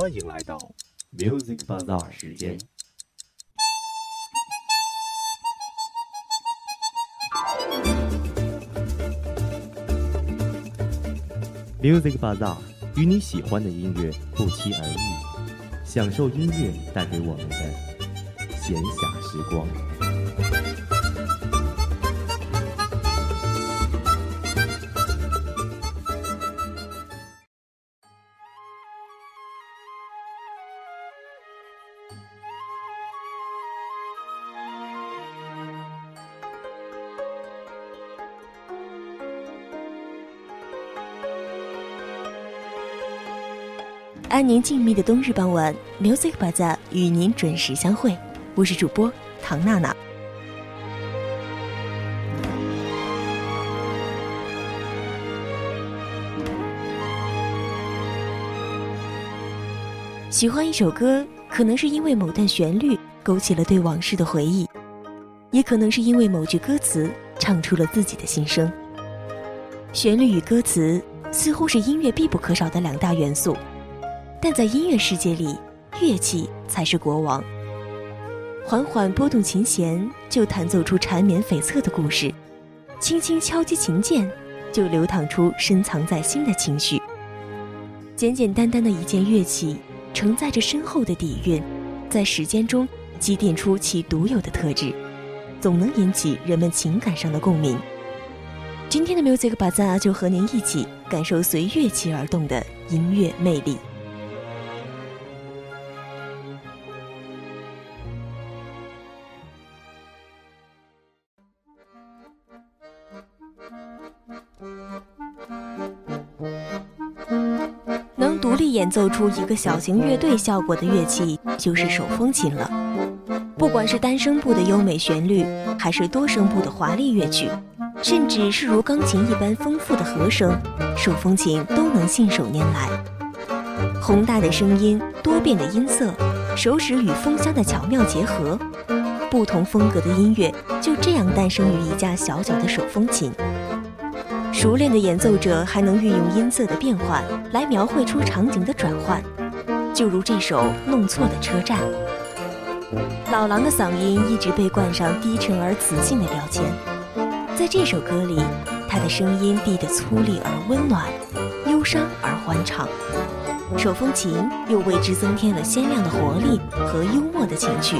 欢迎来到 Music Bazaar 时间。Music Bazaar 与你喜欢的音乐不期而遇，享受音乐带给我们的闲暇时光。静谧的冬日傍晚，Music Bazaar 与您准时相会。我是主播唐娜娜。喜欢一首歌，可能是因为某段旋律勾起了对往事的回忆，也可能是因为某句歌词唱出了自己的心声。旋律与歌词似乎是音乐必不可少的两大元素。但在音乐世界里，乐器才是国王。缓缓拨动琴弦，就弹奏出缠绵悱恻的故事；轻轻敲击琴键，就流淌出深藏在心的情绪。简简单单的一件乐器，承载着深厚的底蕴，在时间中积淀出其独有的特质，总能引起人们情感上的共鸣。今天的 Music Bazaar 就和您一起感受随乐器而动的音乐魅力。演奏出一个小型乐队效果的乐器，就是手风琴了。不管是单声部的优美旋律，还是多声部的华丽乐曲，甚至是如钢琴一般丰富的和声，手风琴都能信手拈来。宏大的声音，多变的音色，手指与风箱的巧妙结合，不同风格的音乐就这样诞生于一架小小的手风琴。熟练的演奏者还能运用音色的变换来描绘出场景的转换，就如这首《弄错的车站》。老狼的嗓音一直被冠上低沉而磁性的标签，在这首歌里，他的声音低得粗粝而温暖，忧伤而欢畅。手风琴又为之增添了鲜亮的活力和幽默的情趣，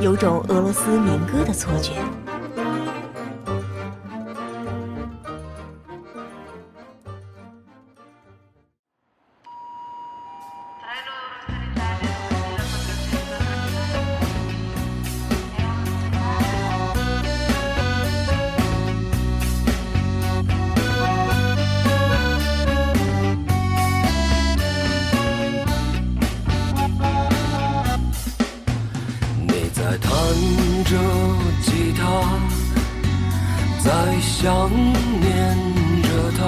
有种俄罗斯民歌的错觉。在想念着他。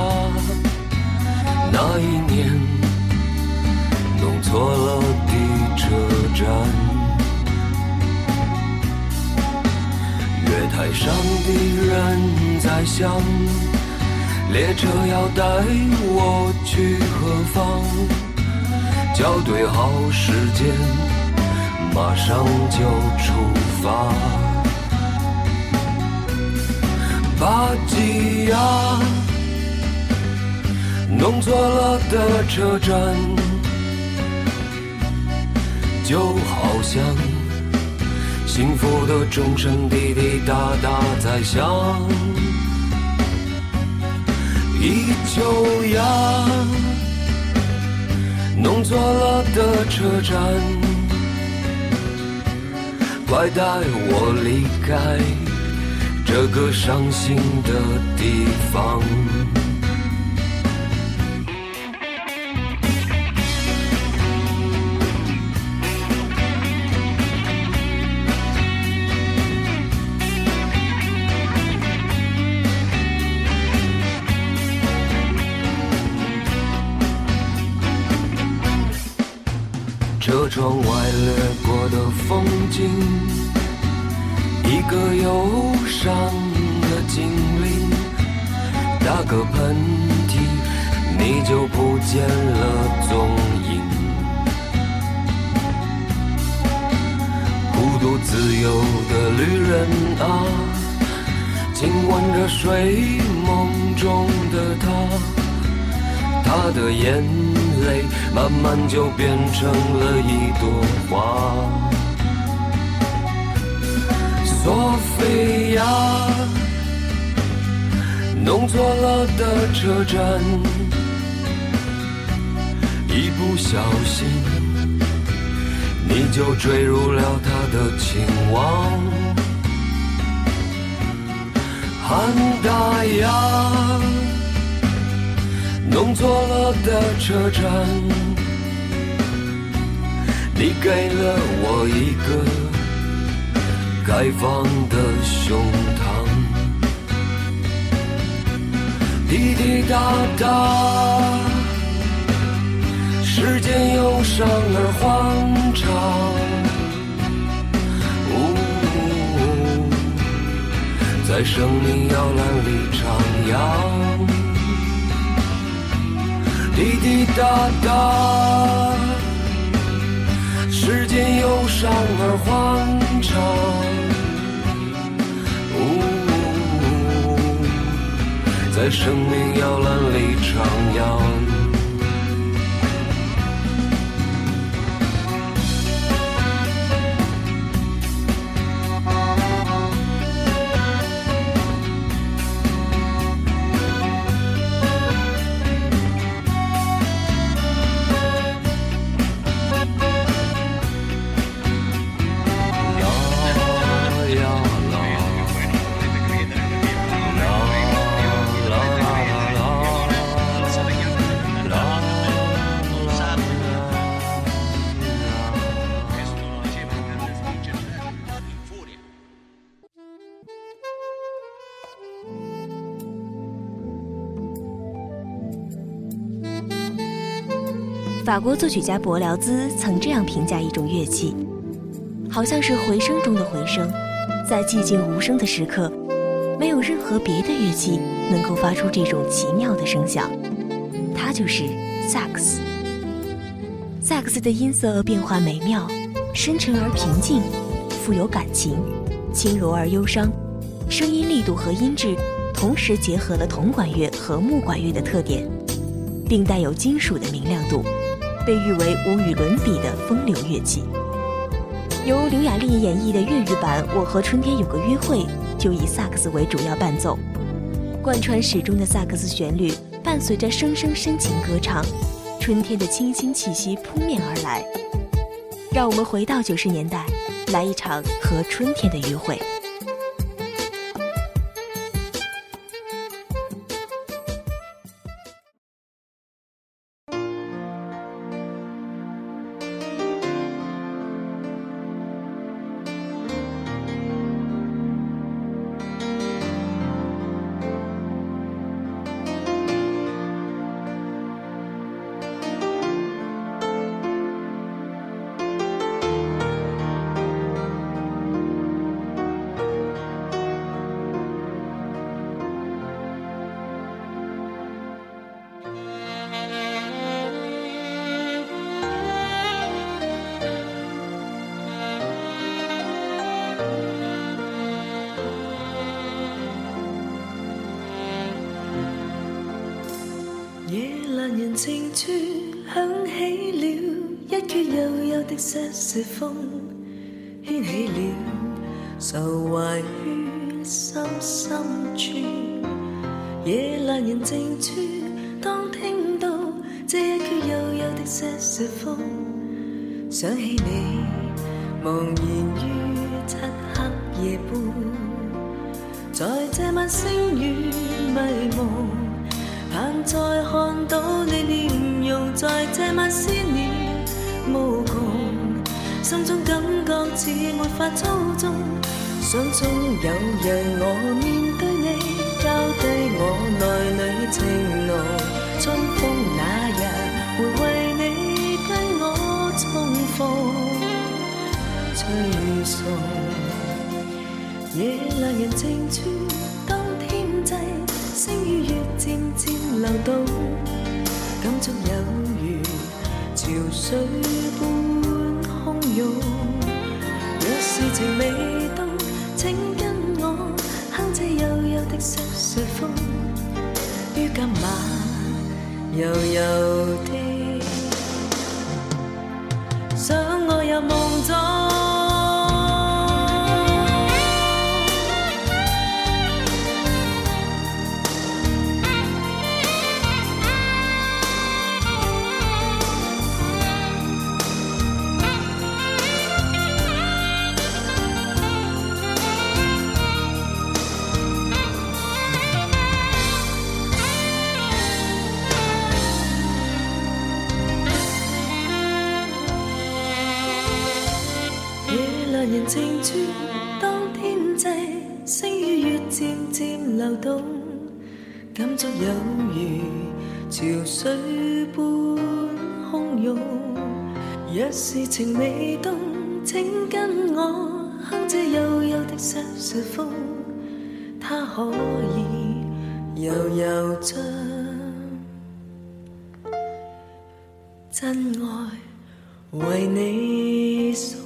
那一年，弄错了地车站，月台上的人在想，列车要带我去何方？校对好时间。马上就出发，巴吉亚，弄错了的车站，就好像幸福的钟声滴滴答答在响。一九呀，弄错了的车站。快带我离开这个伤心的地方。车窗外掠过的风景，一个忧伤的精灵打个喷嚏你就不见了踪影。孤独自由的旅人啊亲吻着睡梦中的她她的眼泪慢慢就变成了一朵花。索菲亚，弄错了的车站，一不小心。你就坠入了他的情网，汉达亚，弄错了的车站，你给了我一个开放的胸膛，滴滴答答。时间忧伤而欢畅，在生命摇篮里徜徉，滴滴答答。时间忧伤而欢畅，在生命摇篮里徜徉。法国作曲家柏辽兹曾这样评价一种乐器，好像是回声中的回声，在寂静无声的时刻，没有任何别的乐器能够发出这种奇妙的声响，它就是萨克斯。萨克斯的音色变化美妙，深沉而平静，富有感情，轻柔而忧伤，声音力度和音质同时结合了铜管乐和木管乐的特点，并带有金属的明亮度。被誉为无与伦比的风流乐器。由刘雅丽演绎的粤语版《我和春天有个约会》就以萨克斯为主要伴奏，贯穿始终的萨克斯旋律伴随着声声深情歌唱，春天的清新气息扑面而来。让我们回到九十年代，来一场和春天的约会。的瑟瑟风，牵起了愁怀于心深处。夜阑人静处，当听到这一阙悠悠的瑟瑟风，想起你茫然于漆黑夜半，在这晚星雨迷蒙。盼再看到你面容，在这晚思念无穷，心中感觉似没法操纵，想中有日我面对你，交低我内里情浓，春风那日会为你跟我重逢，吹送夜阑人静处。当天际星与月渐渐流动，感触有潮水般汹涌。若是情未冻，请跟我哼这悠悠的瑟瑟风，于今晚柔柔的真爱。为你送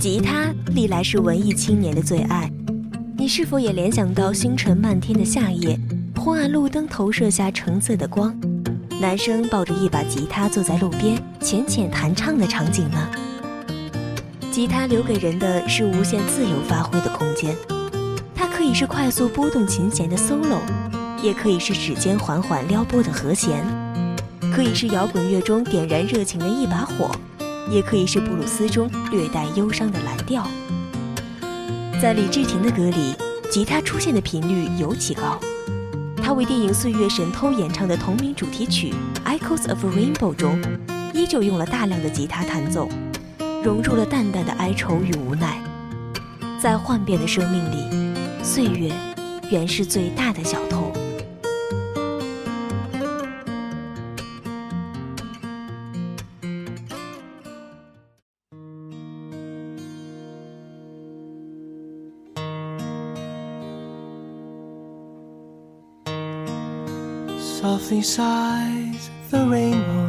吉他”历来是文艺青年的最爱，你是否也联想到星辰漫天的夏夜，昏暗路灯投射下橙色的光，男生抱着一把吉他坐在路边浅浅弹唱的场景呢？吉他留给人的是无限自由发挥的空间，它可以是快速拨动琴弦的 solo，也可以是指尖缓缓撩拨的和弦，可以是摇滚乐中点燃热情的一把火。也可以是布鲁斯中略带忧伤的蓝调。在李治廷的歌里，吉他出现的频率尤其高。他为电影《岁月神偷》演唱的同名主题曲《Echoes of Rainbow》中，依旧用了大量的吉他弹奏，融入了淡淡的哀愁与无奈。在幻变的生命里，岁月原是最大的小偷。Softly sighs the rainbow.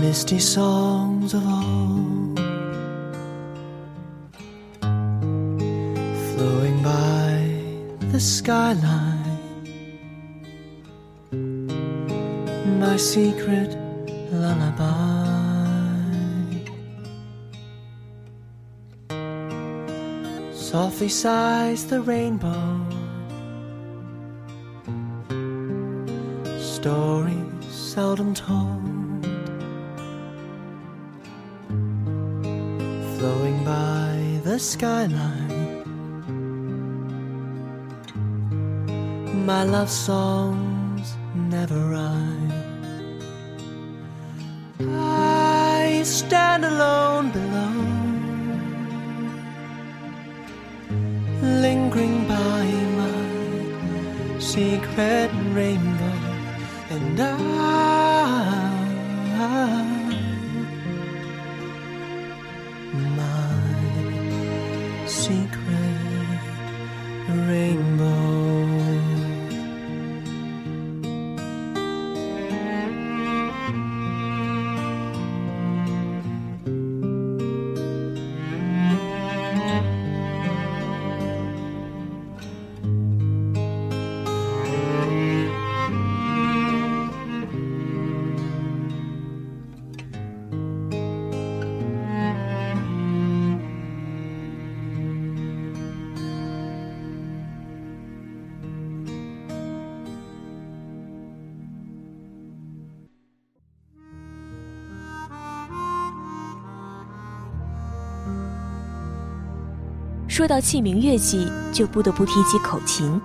Misty songs of old flowing by the skyline. My secret lullaby. Softly sighs the rainbow. Seldom told, flowing by the skyline. My love songs never rhyme. I stand alone below, lingering by my secret rainbow and I, 说到器皿乐器，就不得不提起口琴。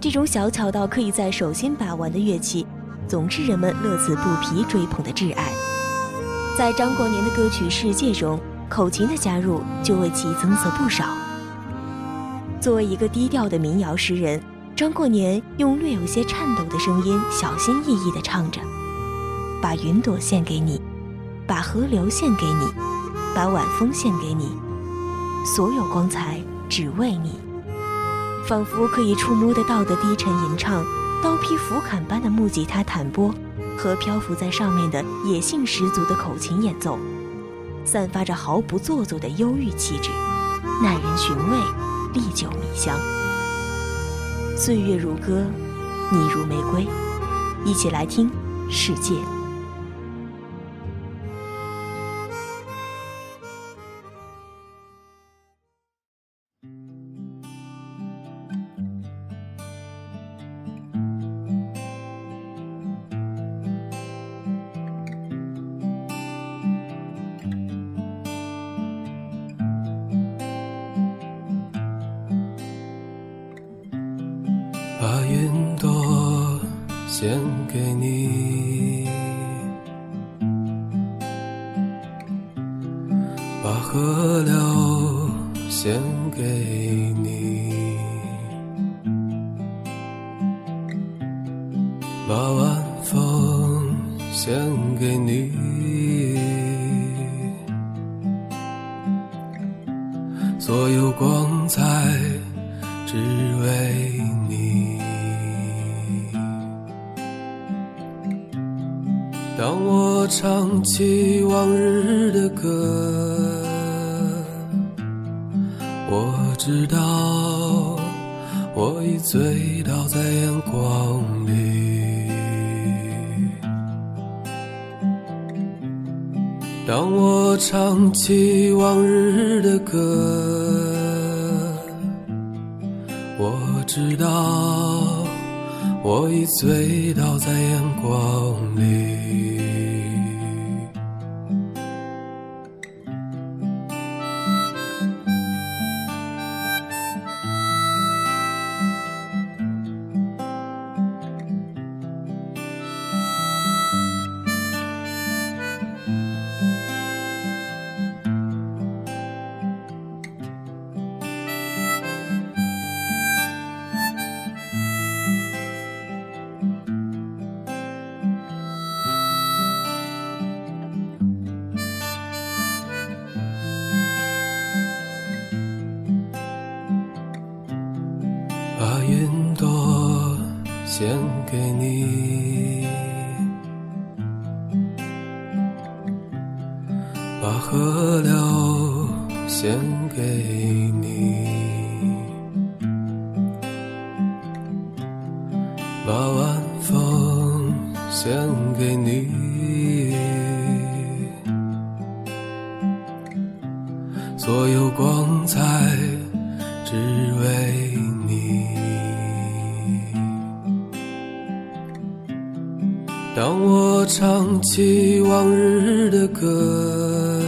这种小巧到可以在手心把玩的乐器，总是人们乐此不疲追捧的挚爱。在张过年的歌曲世界中，口琴的加入就为其增色不少。作为一个低调的民谣诗人，张过年用略有些颤抖的声音，小心翼翼地唱着：“把云朵献给你，把河流献给你，把晚风献给你。”所有光彩只为你，仿佛可以触摸得到的低沉吟唱，刀劈斧砍般的木吉他弹拨，和漂浮在上面的野性十足的口琴演奏，散发着毫不做作的忧郁气质，耐人寻味，历久弥香。岁月如歌，你如玫瑰，一起来听《世界》。把云朵献给你，把河流献给你。醉倒在阳光里。当我唱起往日的歌，我知道我已醉倒在阳光里。当我唱起往日的歌，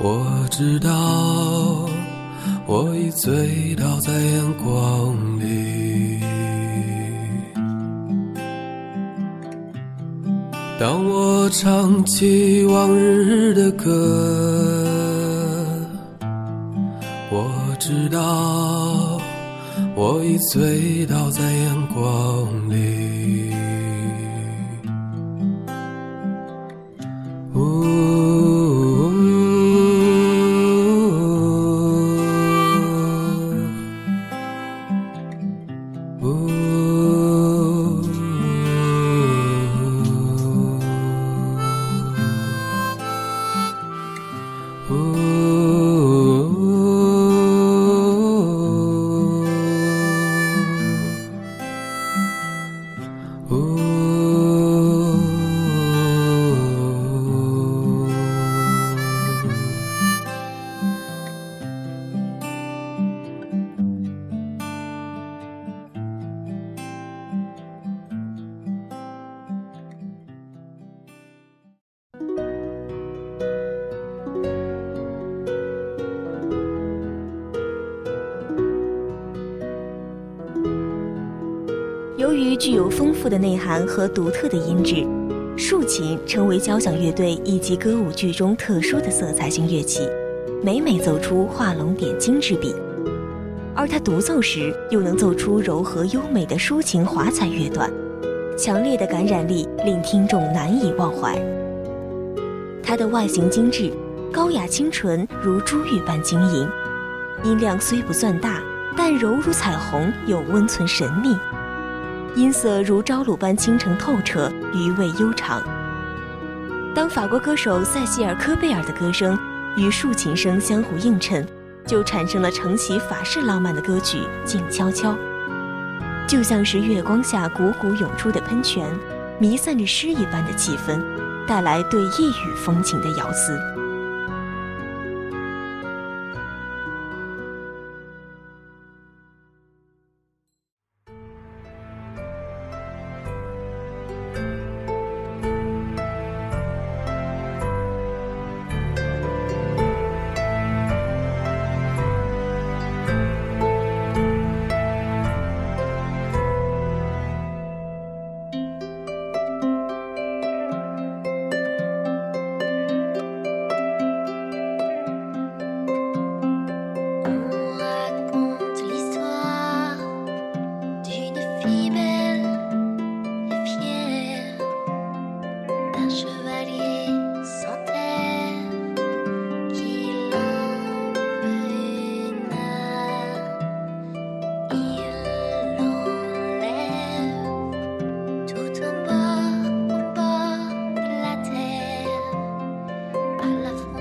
我知道我已醉倒在阳光里。当我唱起往日的歌，我知道我已醉倒在阳光里。具有丰富的内涵和独特的音质，竖琴成为交响乐队以及歌舞剧中特殊的色彩性乐器，每每奏出画龙点睛之笔。而他独奏时，又能奏出柔和优美的抒情华彩乐段，强烈的感染力令听众难以忘怀。他的外形精致，高雅清纯，如珠玉般晶莹，音量虽不算大，但柔如彩虹，又温存神秘，音色如朝露般清澄透彻，余味悠长。当法国歌手塞西尔·科贝尔的歌声与竖琴声相互映衬。就产生了承袭法式浪漫的歌曲《静悄悄》，就像是月光下汩汩涌出的喷泉，弥散着诗一般的气氛，带来对异域风情的遥思。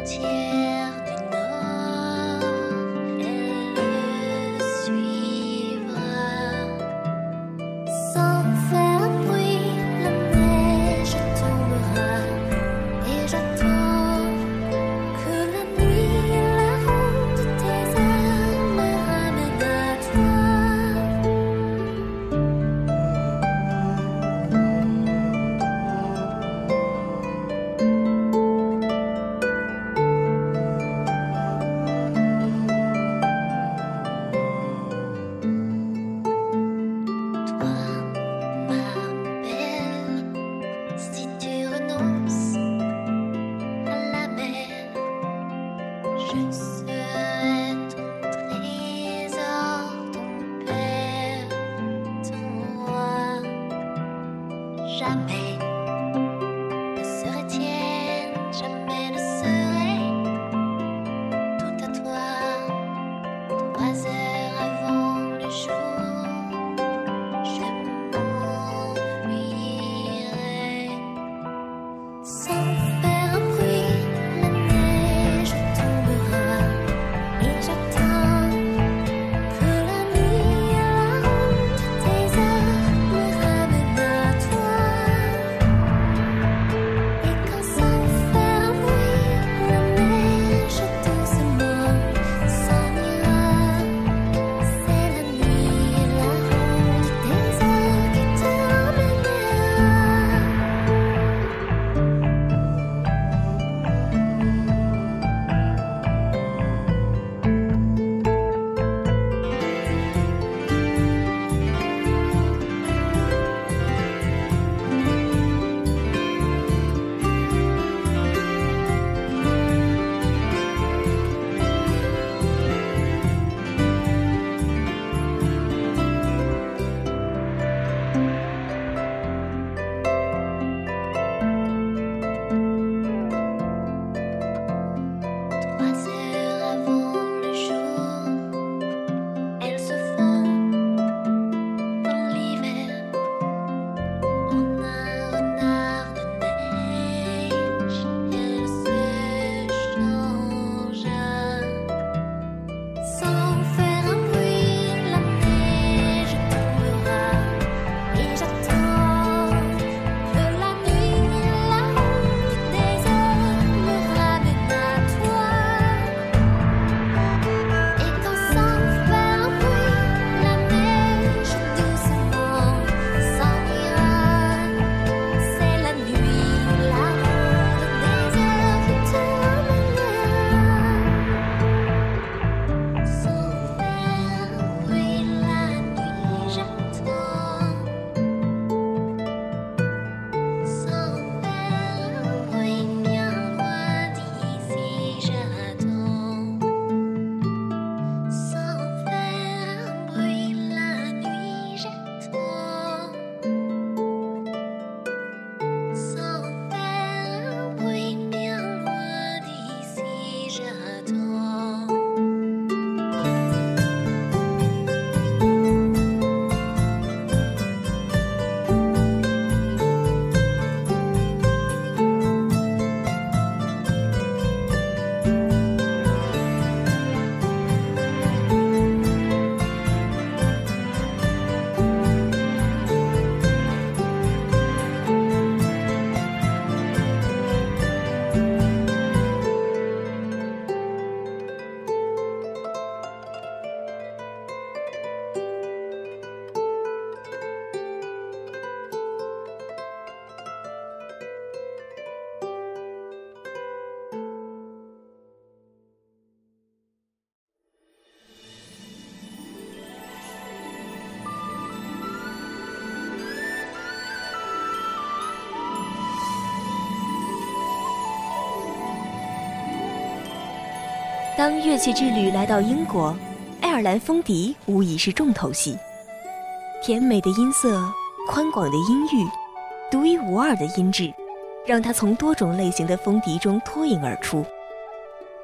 结当乐器之旅来到英国，爱尔兰风笛无疑是重头戏。甜美的音色，宽广的音域，独一无二的音质，让它从多种类型的风笛中脱颖而出。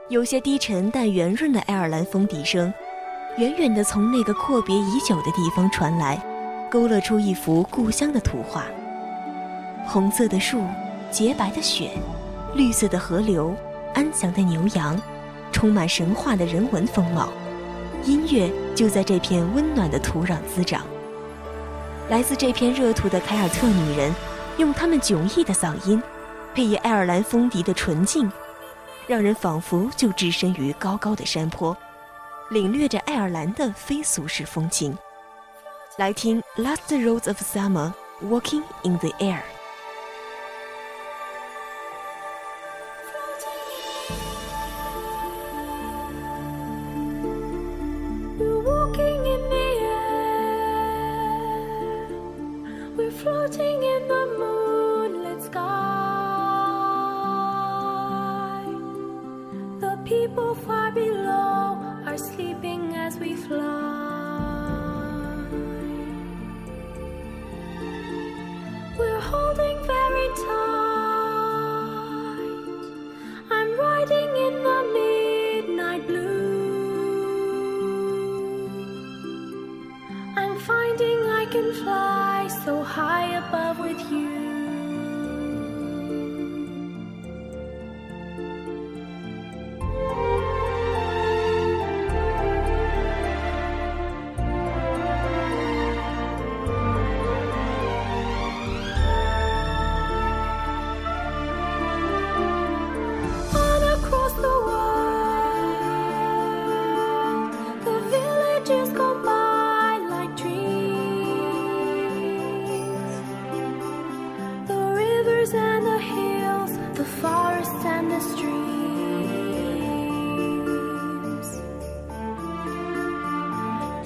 有些低沉但圆润的爱尔兰风笛声，远远地从那个阔别已久的地方传来，勾勒出一幅故乡的图画。红色的树，洁白的雪，绿色的河流，安详的牛羊，充满神话的人文风貌。音乐就在这片温暖的土壤滋长。来自这片热土的凯尔特女人，用她们迥异的嗓音，配以爱尔兰风笛的纯净。让人仿佛就置身于高高的山坡，领略着爱尔兰的非俗世风情。来听《Last Rose of Summer》，Walking in the Air。floating in the moon.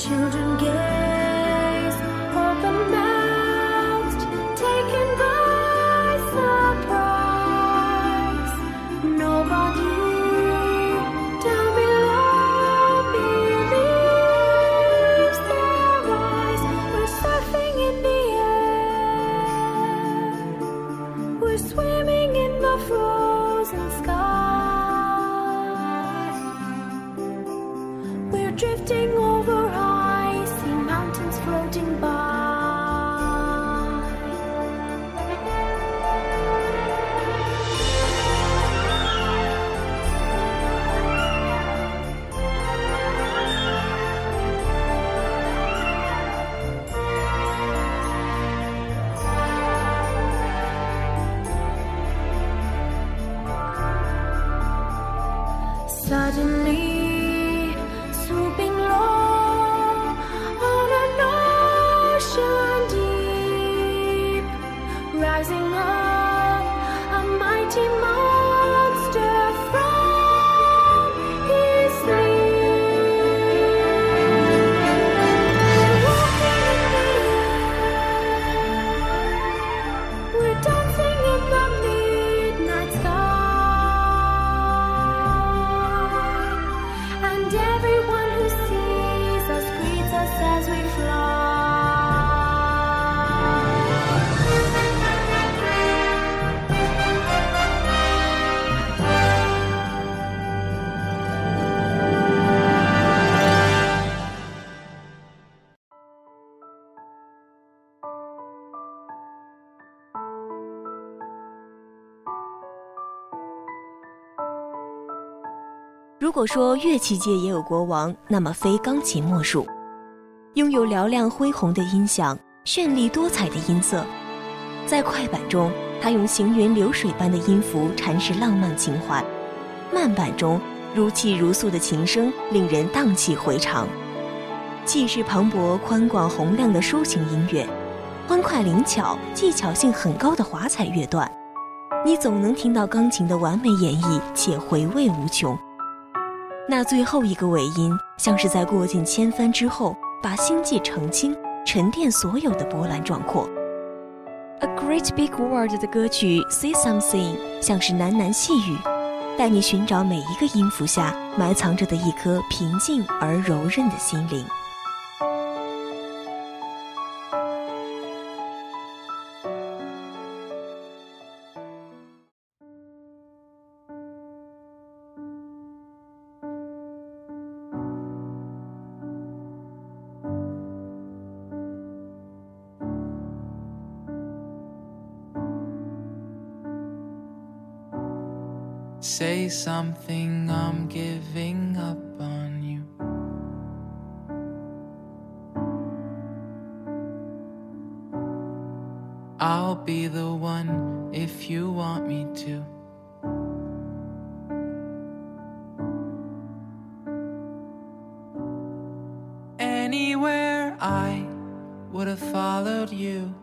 如我说乐器界也有国王，那么非钢琴莫属。拥有嘹亮恢宏的音响、绚丽多彩的音色，在快板中，他用行云流水般的音符阐释浪漫情怀；慢板中，如泣如诉的琴声令人荡气回肠。气势磅礴、宽广洪亮的抒情音乐，欢快灵巧、技巧性很高的华彩乐段，你总能听到钢琴的完美演绎，且回味无穷。那最后一个尾音，像是在过尽千帆之后，把心迹澄清、沉淀所有的波澜壮阔。A Great Big World 的歌曲《Say Something》像是喃喃细语，带你寻找每一个音符下埋藏着的一颗平静而柔韧的心灵。Something, I'm giving up on you. I'll be the one if you want me to. Anywhere I would have followed you.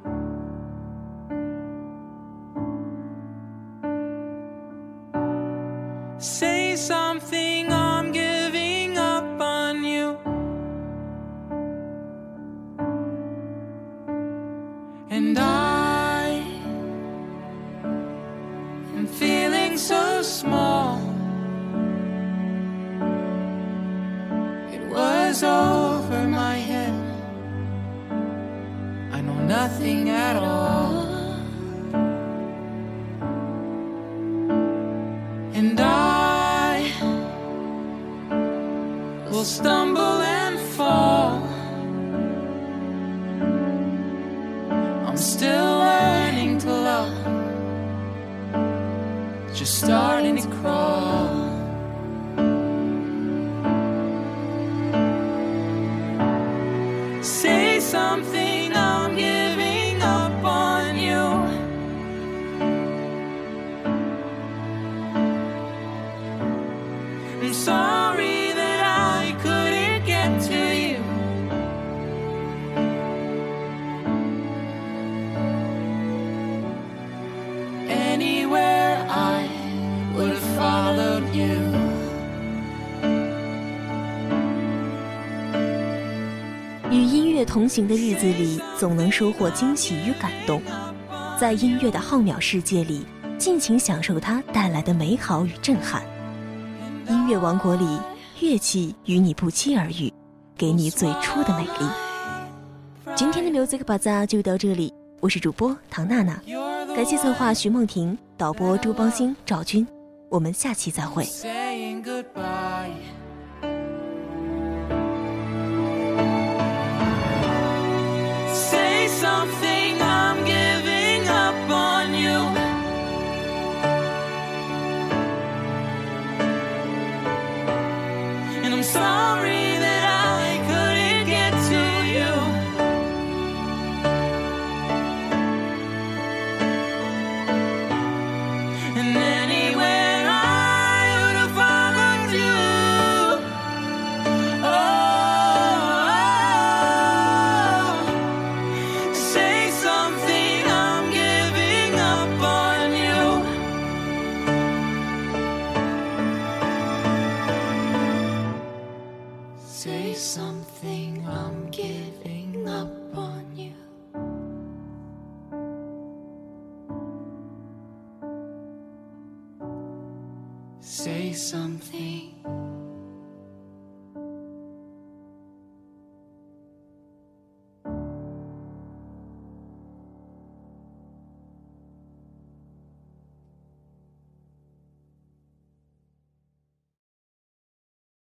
同行的日子里，总能收获惊喜与感动。在音乐的浩渺世界里，尽情享受它带来的美好与震撼。音乐王国里，乐器与你不期而遇，给你最初的美丽。今天的 Music b a z a 就到这里，我是主播唐娜娜，感谢策划徐梦婷，导播朱邦兴、赵军，我们下期再会。Saying goodbye.